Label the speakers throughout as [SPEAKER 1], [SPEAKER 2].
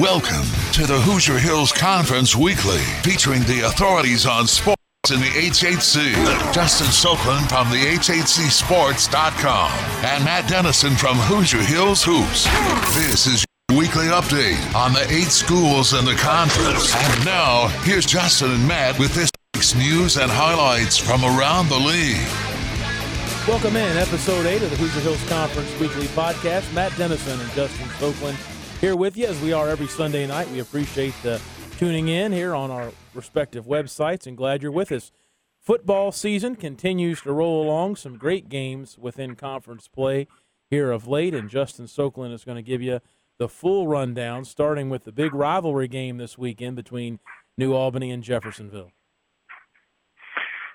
[SPEAKER 1] Welcome to the Hoosier Hills Conference Weekly, featuring the authorities on sports in the HHC. Justin Soakland from the HHCSports.com and Matt Dennison from Hoosier Hills Hoops. This is your weekly update on the eight schools in the conference. And now, here's Justin and Matt with this week's news and highlights from around the league.
[SPEAKER 2] Welcome in, episode 8 of the Hoosier Hills Conference Weekly Podcast. Matt Dennison and Justin Soakland here with you as we are every Sunday night. We appreciate uh, tuning in here on our respective websites and glad you're with us. Football season continues to roll along. Some great games within conference play here of late, and Justin Soakland is going to give you the full rundown, starting with the big rivalry game this weekend between New Albany and Jeffersonville.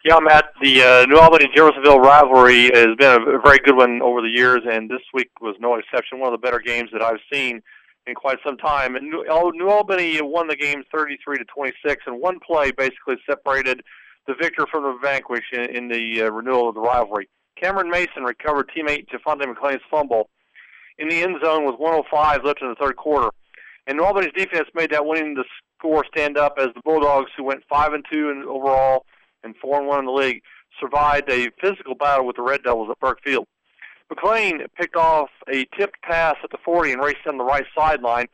[SPEAKER 3] Yeah, Matt, the uh, New Albany and Jeffersonville rivalry has been a very good one over the years, and this week was no exception. One of the better games that I've seen in quite some time. And New, Albany won the game 33 to 26, and one play basically separated the victor from the vanquished in, in the uh, renewal of the rivalry. Cameron Mason recovered teammate Jafonte McLean's fumble in the end zone with 105 left in the third quarter. And New Albany's defense made that winning the score stand up as the Bulldogs, who went five and two in overall and four and one in the league, survived a physical battle with the Red Devils at Burke Field. McLean picked off a tipped pass at the 40 and raced down the right sideline.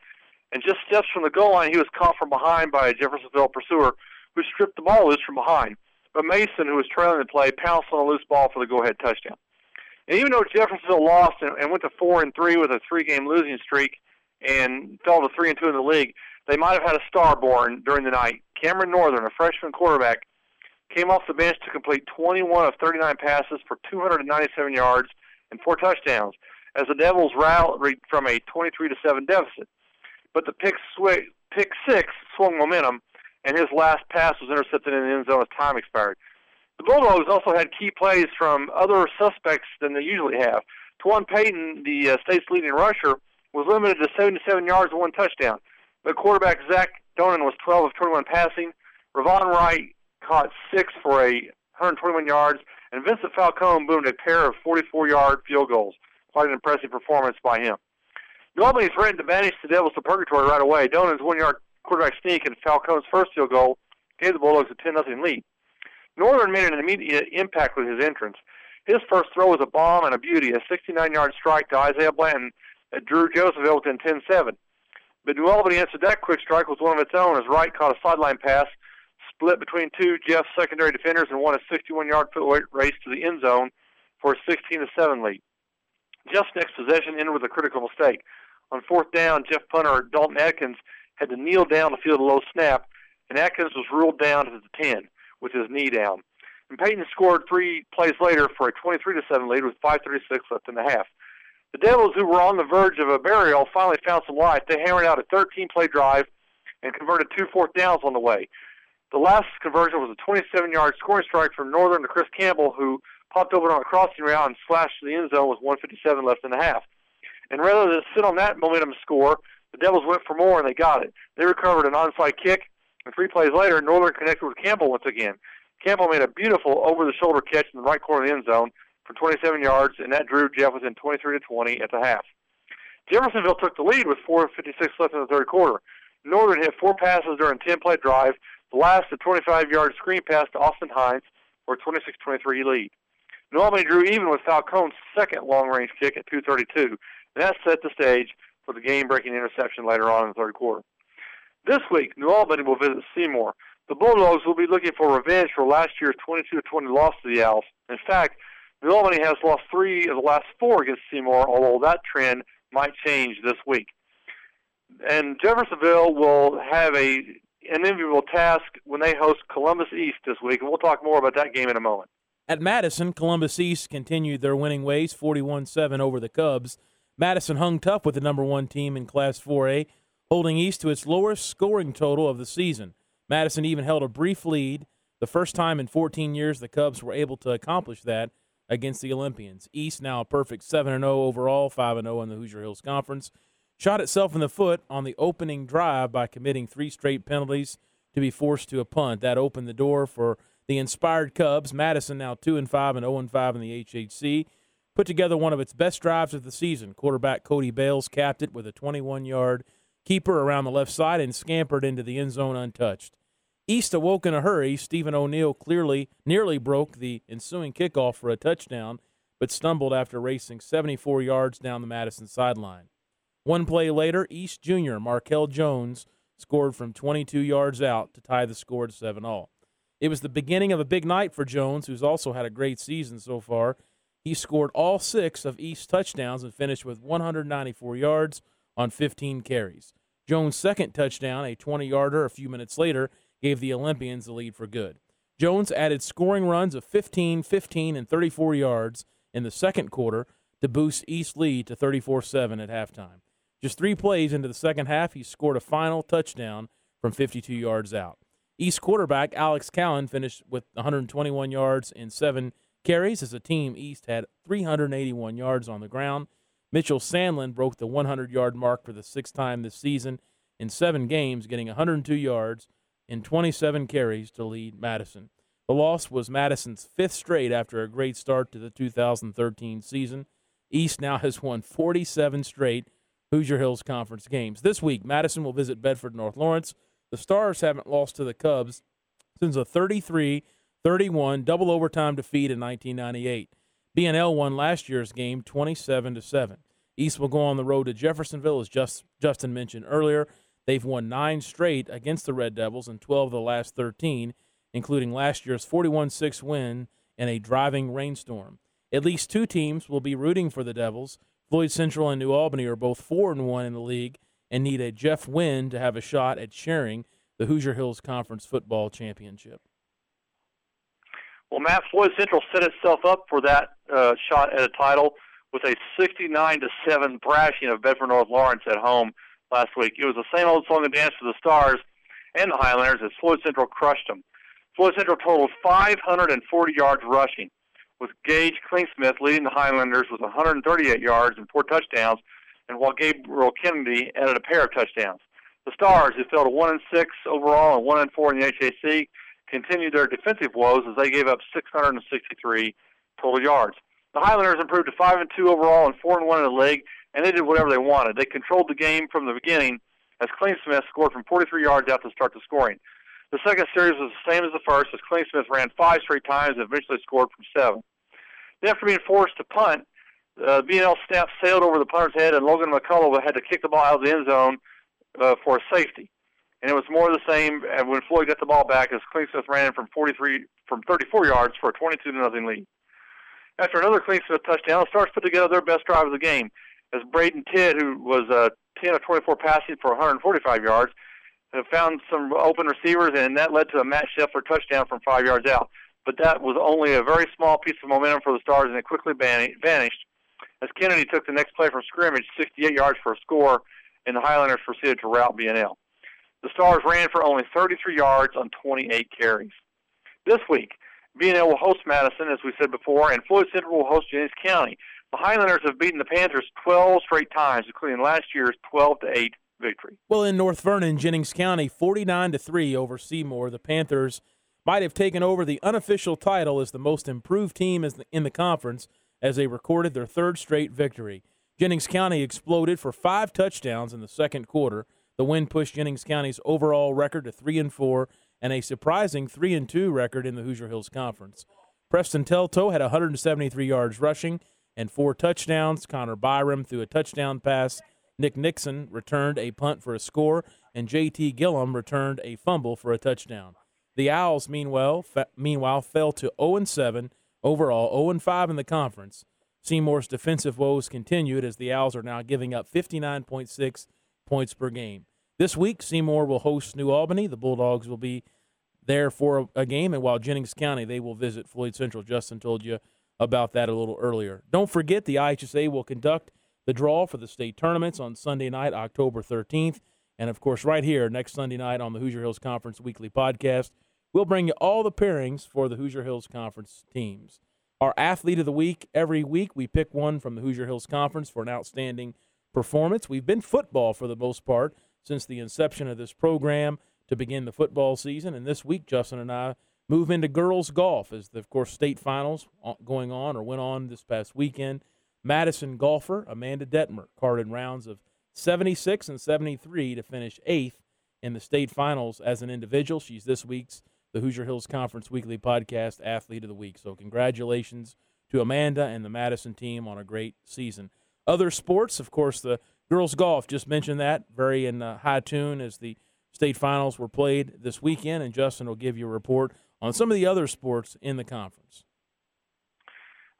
[SPEAKER 3] And just steps from the goal line, he was caught from behind by a Jeffersonville pursuer who stripped the ball loose from behind. But Mason, who was trailing the play, pounced on a loose ball for the go-ahead touchdown. And even though Jeffersonville lost and, and went to four and three with a three-game losing streak and fell to three and two in the league, they might have had a star born during the night. Cameron Northern, a freshman quarterback, came off the bench to complete 21 of 39 passes for 297 yards and four touchdowns as the Devils rallied from a 23 to 7 deficit. But the pick, sw- pick six swung momentum, and his last pass was intercepted in the end zone as time expired. The Bulldogs also had key plays from other suspects than they usually have. Twan Payton, the uh, state's leading rusher, was limited to 77 yards and one touchdown. The quarterback, Zach Donan, was 12 of 21 passing. Ravon Wright caught six for a 121 yards and Vincent Falcone boomed a pair of 44-yard field goals. Quite an impressive performance by him. Albany threatened to banish the Devils to purgatory right away. Donan's one-yard quarterback sneak and Falcone's first field goal gave the Bulldogs a 10-0 lead. Northern made an immediate impact with his entrance. His first throw was a bomb and a beauty, a 69-yard strike to Isaiah Blanton that drew Jeffersonville within 10-7. But New Albany answered that quick strike with one of its own as Wright caught a sideline pass split between two Jeff secondary defenders and won a 61-yard foot race to the end zone for a 16 7 lead. Jeff's next possession ended with a critical mistake. On fourth down, Jeff punter Dalton Atkins had to kneel down to field a low snap, and Atkins was ruled down to the 10 with his knee down. And Payton scored three plays later for a 23 7 lead with 5:36 left in the half. The Devils, who were on the verge of a burial, finally found some life. They hammered out a 13-play drive and converted two fourth downs on the way. The last conversion was a 27-yard scoring strike from Northern to Chris Campbell, who popped over on a crossing route and slashed to the end zone with 157 left in the half. And rather than sit on that momentum score, the Devils went for more and they got it. They recovered an onside kick, and three plays later, Northern connected with Campbell once again. Campbell made a beautiful over-the-shoulder catch in the right corner of the end zone for 27 yards, and that drew Jeff within 23 to 20 at the half. Jeffersonville took the lead with 4:56 left in the third quarter. Northern hit four passes during a 10-play drive The last, a 25-yard screen pass to Austin Hines for a 26-23 lead. New Albany drew even with Falcone's second long-range kick at 2:32, and that set the stage for the game-breaking interception later on in the third quarter. This week, New Albany will visit Seymour. The Bulldogs will be looking for revenge for last year's 22-20 loss to the Owls. In fact, New Albany has lost three of the last four against Seymour, although that trend might change this week. And Jeffersonville will have a an enviable task when they host Columbus East this week, and we'll talk more about that game in a moment.
[SPEAKER 2] At Madison, Columbus East continued their winning ways, 41 7 over the Cubs. Madison hung tough with the number one team in Class 4A, holding East to its lowest scoring total of the season. Madison even held a brief lead, the first time in 14 years the Cubs were able to accomplish that against the Olympians. East now a perfect 7 0 overall, 5 0 in the Hoosier Hills Conference shot itself in the foot on the opening drive by committing three straight penalties to be forced to a punt. That opened the door for the inspired Cubs. Madison now 2 and 5 and 0 and 5 in the HHC. Put together one of its best drives of the season. Quarterback Cody Bales capped it with a 21 yard, keeper around the left side and scampered into the end zone untouched. East awoke in a hurry. Stephen O'Neill clearly nearly broke the ensuing kickoff for a touchdown, but stumbled after racing 74 yards down the Madison sideline. One play later, East junior Markel Jones scored from 22 yards out to tie the score at 7 all. It was the beginning of a big night for Jones, who's also had a great season so far. He scored all six of East's touchdowns and finished with 194 yards on 15 carries. Jones' second touchdown, a 20 yarder a few minutes later, gave the Olympians the lead for good. Jones added scoring runs of 15, 15, and 34 yards in the second quarter to boost East lead to 34 7 at halftime. Just three plays into the second half, he scored a final touchdown from 52 yards out. East quarterback Alex Cowan finished with 121 yards and seven carries. As the team, East had 381 yards on the ground. Mitchell Sandlin broke the 100 yard mark for the sixth time this season in seven games, getting 102 yards in 27 carries to lead Madison. The loss was Madison's fifth straight after a great start to the 2013 season. East now has won 47 straight Hoosier Hills Conference games. This week, Madison will visit Bedford North Lawrence. The Stars haven't lost to the Cubs since a 33 31 double overtime defeat in 1998. BNL won last year's game 27 to 7. East will go on the road to Jeffersonville, as just, Justin mentioned earlier. They've won nine straight against the Red Devils and 12 of the last 13, including last year's 41 6 win in a driving rainstorm. At least two teams will be rooting for the Devils. Floyd Central and New Albany are both 4 and 1 in the league and need a Jeff win to have a shot at sharing the Hoosier Hills Conference Football Championship.
[SPEAKER 3] Well, Matt Floyd Central set itself up for that uh, shot at a title with a 69 to seven thrashing of Bedford North Lawrence at home last week. It was the same old song and dance for the Stars and the Highlanders as Floyd Central crushed them. Floyd Central totaled 540 yards rushing, with Gage Klingsmith leading the Highlanders with 138 yards and four touchdowns, and while Gabriel Kennedy added a pair of touchdowns. The Stars, who fell to one and six overall and one and four in the HHC, continued their defensive woes as they gave up 663 total yards. The Highlanders improved to five and two overall and four and one in the league, and they did whatever they wanted. They controlled the game from the beginning as Klingsmith scored from 43 yards out to start the scoring. The second series was the same as the first as Klingsmith ran five straight times and eventually scored from seven. Then after being forced to punt, uh, BNL snap sailed over the punter's head, and Logan McCullough had to kick the ball out of the end zone uh, for a safety. And it was more the same when Floyd got the ball back as Klingsmith ran from 43 from 34 yards for a 22 to nothing lead. After another Klingsmith touchdown, the Stars put together their best drive of the game as Braden Tidd, who was uh, 10 of 24 passing for 145 yards, found some open receivers, and that led to a Matt Scheffler touchdown from five yards out. But that was only a very small piece of momentum for the Stars, and it quickly vanished as Kennedy took the next play from scrimmage, 68 yards for a score, and the Highlanders proceeded to rout BNL. The Stars ran for only 33 yards on 28 carries. This week, BNL will host Madison, as we said before, and Floyd Central will host Jennings County. The Highlanders have beaten the Panthers 12 straight times, including last year's 12 to 8 victory.
[SPEAKER 2] Well, in North Vernon, Jennings County, 49 to 3 over Seymour. The Panthers might have taken over the unofficial title as the most improved team in the conference as they recorded their third straight victory. Jennings County exploded for five touchdowns in the second quarter. The win pushed Jennings County's overall record to three and four, and a surprising three and two record in the Hoosier Hills Conference. Preston Telto had 173 yards rushing and four touchdowns. Connor Byram threw a touchdown pass. Nick Nixon returned a punt for a score, and J.T. Gillum returned a fumble for a touchdown. The Owls, meanwhile, fa- meanwhile fell to 0 7 overall, 0 5 in the conference. Seymour's defensive woes continued as the Owls are now giving up 59.6 points per game. This week, Seymour will host New Albany. The Bulldogs will be there for a, game, and while Jennings County, they will visit Floyd Central. Justin told you about that a little earlier. Don't forget, the IHSA will conduct the draw for the state tournaments on Sunday night, October 13th. And of course, right here next Sunday night on the Hoosier Hills Conference Weekly Podcast, we'll bring you all the pairings for the Hoosier Hills Conference teams. Our athlete of the week every week, we pick one from the Hoosier Hills Conference for an outstanding performance. We've been football for the most part since the inception of this program to begin the football season. And this week, Justin and I move into girls golf as the, of course, state finals going on or went on this past weekend. Madison golfer Amanda Detmer carded rounds of 76 and 73 to finish eighth in the state finals as an individual. She's this week's the Hoosier Hills Conference Weekly Podcast Athlete of the Week. So, congratulations to Amanda and the Madison team on a great season. Other sports, of course, the girls golf. Just mentioned that very in uh, high tune as the state finals were played this weekend, and Justin will give you a report on some of the other sports in the conference.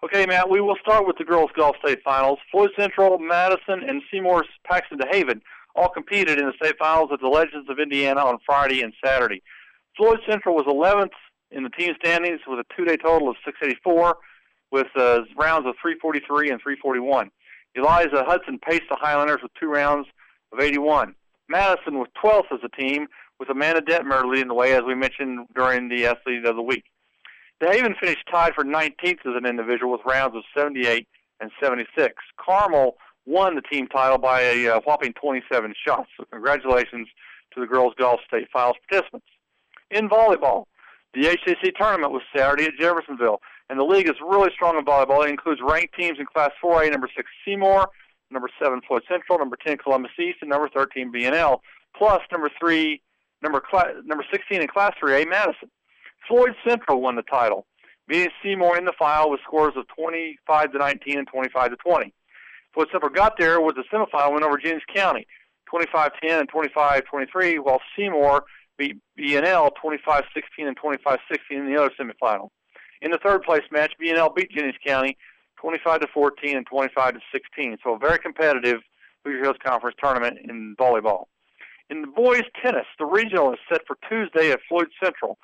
[SPEAKER 3] Okay, Matt, we will start with the girls golf state finals. Floyd Central, Madison, and Seymour's Paxton DeHaven all competed in the state finals at the Legends of Indiana on Friday and Saturday. Floyd Central was 11th in the team standings with a two-day total of 684 with uh, rounds of 343 and 341. Eliza Hudson paced the Highlanders with two rounds of 81. Madison was 12th as a team with Amanda Detmer leading the way, as we mentioned during the athlete of the week. They even finished tied for 19th as an individual with rounds of 78 and 76. Carmel won the team title by a uh, whopping 27 shots. So congratulations to the girls golf state finals participants. In volleyball, the HHC tournament was Saturday at Jeffersonville, and the league is really strong in volleyball. It includes ranked teams in Class 4A, number 6 Seymour, number 7 Floyd Central, number 10 Columbus East, and number 13 BNL, plus number 3, number, number 16 in Class 3A Madison. Floyd Central won the title, beating Seymour in the final with scores of 25 to 19 and 25 to 20. Floyd Central got there with the semifinal win over Jennings County, 25-10 and 25-23, while Seymour beat BNL 25-16 and 25-16 in the other semifinal. In the third place match, BNL beat Jennings County 25 to 14 and 25 to 16. So a very competitive Hoosier Hills Conference tournament in volleyball. In the boys tennis, the regional is set for Tuesday at Floyd Central.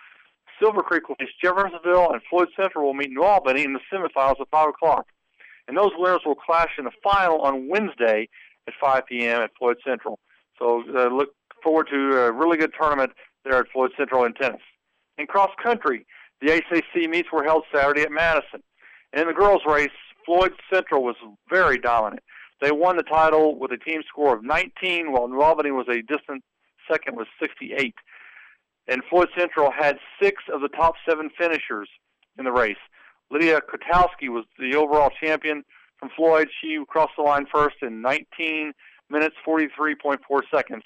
[SPEAKER 3] Silver Creek will face Jeffersonville, and Floyd Central will meet New Albany in the semifinals at 5 o'clock. And those winners will clash in the final on Wednesday at 5 p.m. at Floyd Central. So uh, look forward to a really good tournament there at Floyd Central in tennis. In cross country, the ACC meets were held Saturday at Madison. And in the girls' race, Floyd Central was very dominant. They won the title with a team score of 19, while New Albany was a distant second with 68. And Floyd Central had six of the top seven finishers in the race. Lydia Kotowski was the overall champion from Floyd. She crossed the line first in 19 minutes 43.4 seconds.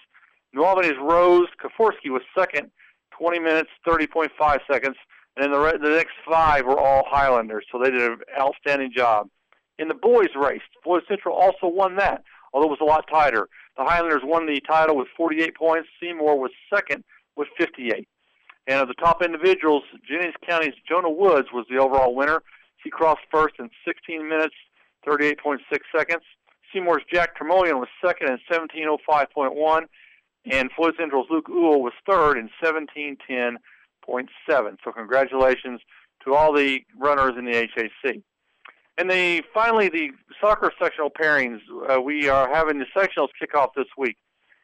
[SPEAKER 3] New Albany's Rose Kaforsky was second, 20 minutes 30.5 seconds, and then the, the next five were all Highlanders, so they did an outstanding job. In the boys' race, Floyd Central also won that, although it was a lot tighter. The Highlanders won the title with 48 points. Seymour was second with 58. And of the top individuals, Jennings County's Jonah Woods was the overall winner. She crossed first in 16 minutes, 38.6 seconds. Seymour's Jack Tremoyan was second in 17.05.1, and Floyd Central's Luke Uhl was third in 17.10.7. So congratulations to all the runners in the HHC. And the finally the soccer sectional pairings. Uh, we are having the sectionals kick off this week.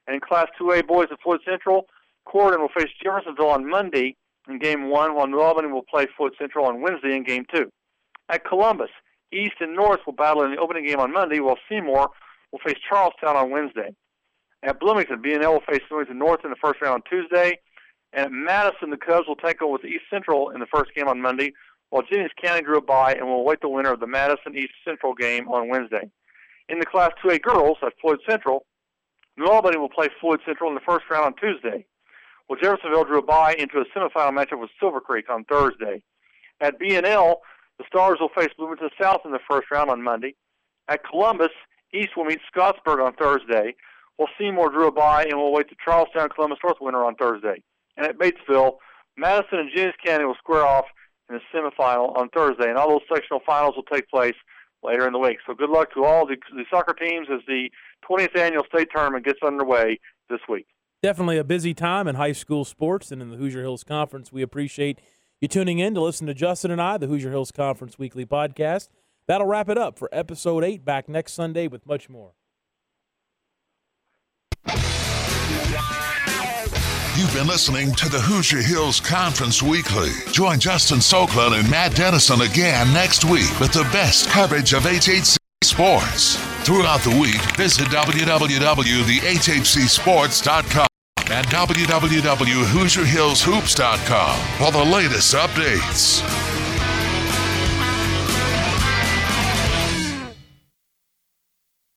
[SPEAKER 3] And in Class 2A boys at Floyd Central, Corydon will face Jeffersonville on Monday in Game 1, while New Albany will play Floyd Central on Wednesday in Game 2. At Columbus, East and North will battle in the opening game on Monday, while Seymour will face Charlestown on Wednesday. At Bloomington, BNL will face Bloomington North in the first round on Tuesday. And at Madison, the Cubs will take on with East Central in the first game on Monday, while Jennings County drew a bye and will await the winner of the Madison East Central game on Wednesday. In the Class 2A girls at Floyd Central, New Albany will play Floyd Central in the first round on Tuesday. Well, Jeffersonville drew a bye into a semifinal matchup with Silver Creek on Thursday. At BNL, the Stars will face Bloomington South in the first round on Monday. At Columbus, East will meet Scottsburg on Thursday, while Seymour drew a bye and will wait the Charlestown Columbus North winner on Thursday. And at Batesville, Madison and Jennings County will square off in the semifinal on Thursday, and all those sectional finals will take place later in the week. So good luck to all the, the soccer teams as the 20th annual state tournament gets underway this week.
[SPEAKER 2] Definitely a busy time in high school sports and in the Hoosier Hills Conference. We appreciate you tuning in to listen to Justin and I, the Hoosier Hills Conference Weekly Podcast. That'll wrap it up for episode 8. Back next Sunday with much more.
[SPEAKER 1] You've been listening to the Hoosier Hills Conference Weekly. Join Justin Soakland and Matt Dennison again next week with the best coverage of HHC sports. Throughout the week, visit www.thehhcsports.com and www.hoosierhillshoops.com for the latest updates.